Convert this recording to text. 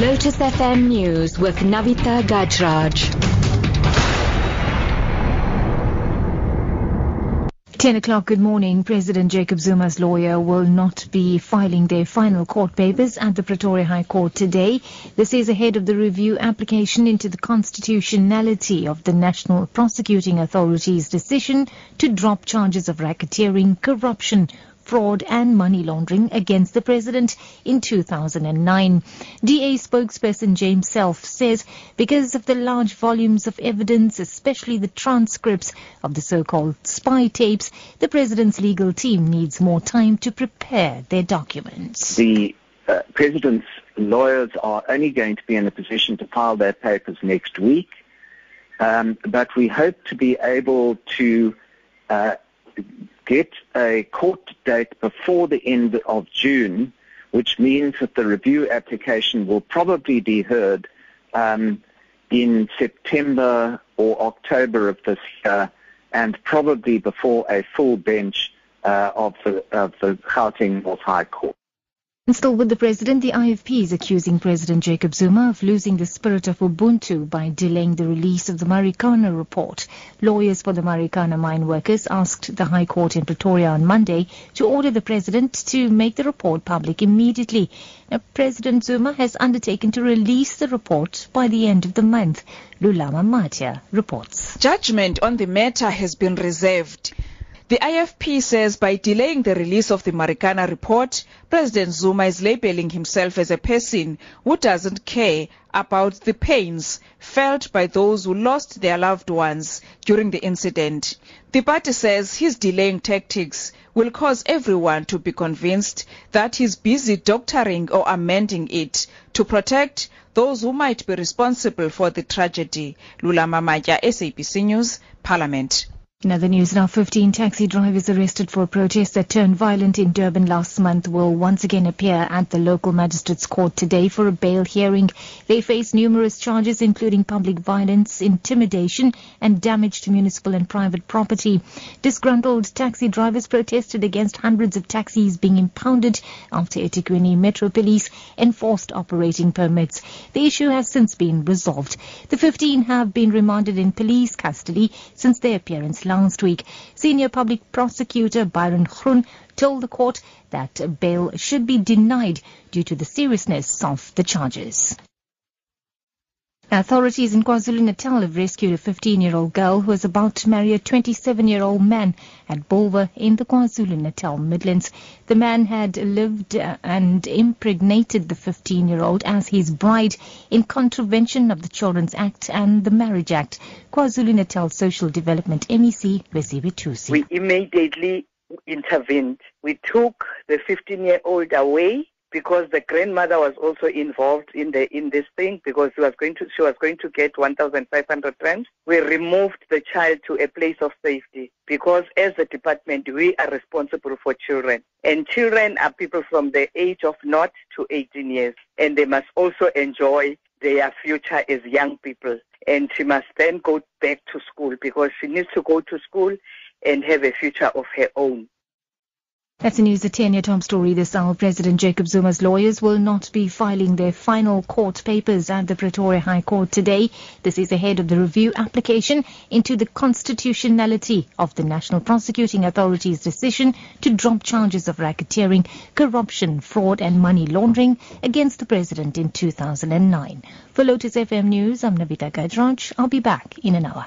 Lotus FM News with Navita Gajraj. 10 o'clock, good morning. President Jacob Zuma's lawyer will not be filing their final court papers at the Pretoria High Court today. This is ahead of the review application into the constitutionality of the National Prosecuting Authority's decision to drop charges of racketeering, corruption, fraud and money laundering against the president in 2009. DA spokesperson James Selfe says because of the large volumes of evidence, especially the transcripts of the so-called spy tapes, the president's legal team needs more time to prepare their documents. The uh, president's lawyers are only going to be in a position to file their papers next week, um, but we hope to be able to uh, get a court date before the end of June, which means that the review application will probably be heard um, in September or October of this year, and probably before a full bench uh, of the of the Gauteng North High Court. And still with the president, the IFP is accusing President Jacob Zuma of losing the spirit of Ubuntu by delaying the release of the Marikana report. Lawyers for the Marikana mine workers asked the High Court in Pretoria on Monday to order the president to make the report public immediately. Now, President Zuma has undertaken to release the report by the end of the month. Lulama Matia reports. Judgment on the matter has been reserved. The IFP says by delaying the release of the Marikana report, President Zuma is labeling himself as a person who doesn't care about the pains felt by those who lost their loved ones during the incident. The party says his delaying tactics will cause everyone to be convinced that he's busy doctoring or amending it to protect those who might be responsible for the tragedy. Lula Mamaya, SABC News, Parliament. In other news now, 15 taxi drivers arrested for a protest that turned violent in Durban last month will once again appear at the local magistrates court today for a bail hearing. They face numerous charges including public violence, intimidation and damage to municipal and private property. Disgruntled taxi drivers protested against hundreds of taxis being impounded after eThekwini Metro Police enforced operating permits. The issue has since been resolved. The 15 have been remanded in police custody since their appearance last week. Senior Public Prosecutor Byron Groen told the court that bail should be denied due to the seriousness of the charges. Authorities in KwaZulu-Natal have rescued a 15-year-old girl who was about to marry a 27-year-old man at Bulwer in the KwaZulu-Natal Midlands. The man had lived uh, and impregnated the 15-year-old as his bride in contravention of the Children's Act and the Marriage Act. KwaZulu-Natal Social Development MEC Weziwe Thusi. We immediately intervened. We took the 15-year-old away because the grandmother was also involved in the in this thing because she was going to she was going to get 1,500 rand. We removed the child to a place of safety because as a department we are responsible for children and children are people from the age of not to 18 years and they must also enjoy their future as young people and she must then go back to school because she needs to go to school and have a future of her own. That's the news at 10 your top story this hour. President Jacob Zuma's lawyers will not be filing their final court papers at the Pretoria High Court today. This is ahead of the review application into the constitutionality of the National Prosecuting Authority's decision to drop charges of racketeering, corruption, fraud and money laundering against the president in 2009. For Lotus FM News, I'm Navita Gajraj. I'll be back in an hour.